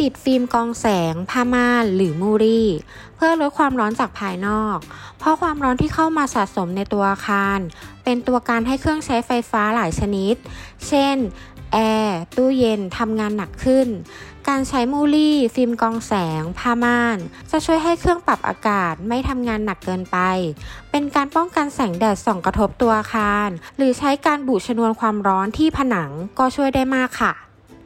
ติดฟิล์มกองแสง ผ้าม่านหรือมูรี่ เพื่อลดความร้อนจากภายนอก เพราะความร้อนที่เข้ามาสะสมในตัวอาคาร เป็นตัวการให้เครื่องใช้ไฟฟ้าหลายชนิด เช่น แอร์ ตู้เย็นทำงานหนักขึ้น การใช้มูลี่ ฟิล์มกองแสง ผ้าม่าน จะช่วยให้เครื่องปรับอากาศไม่ทำงานหนักเกินไป เป็นการป้องกันแสงแดดส่องกระทบตัวอาคาร หรือใช้การบูชนวนความร้อนที่ผนังก็ช่วยได้มากค่ะ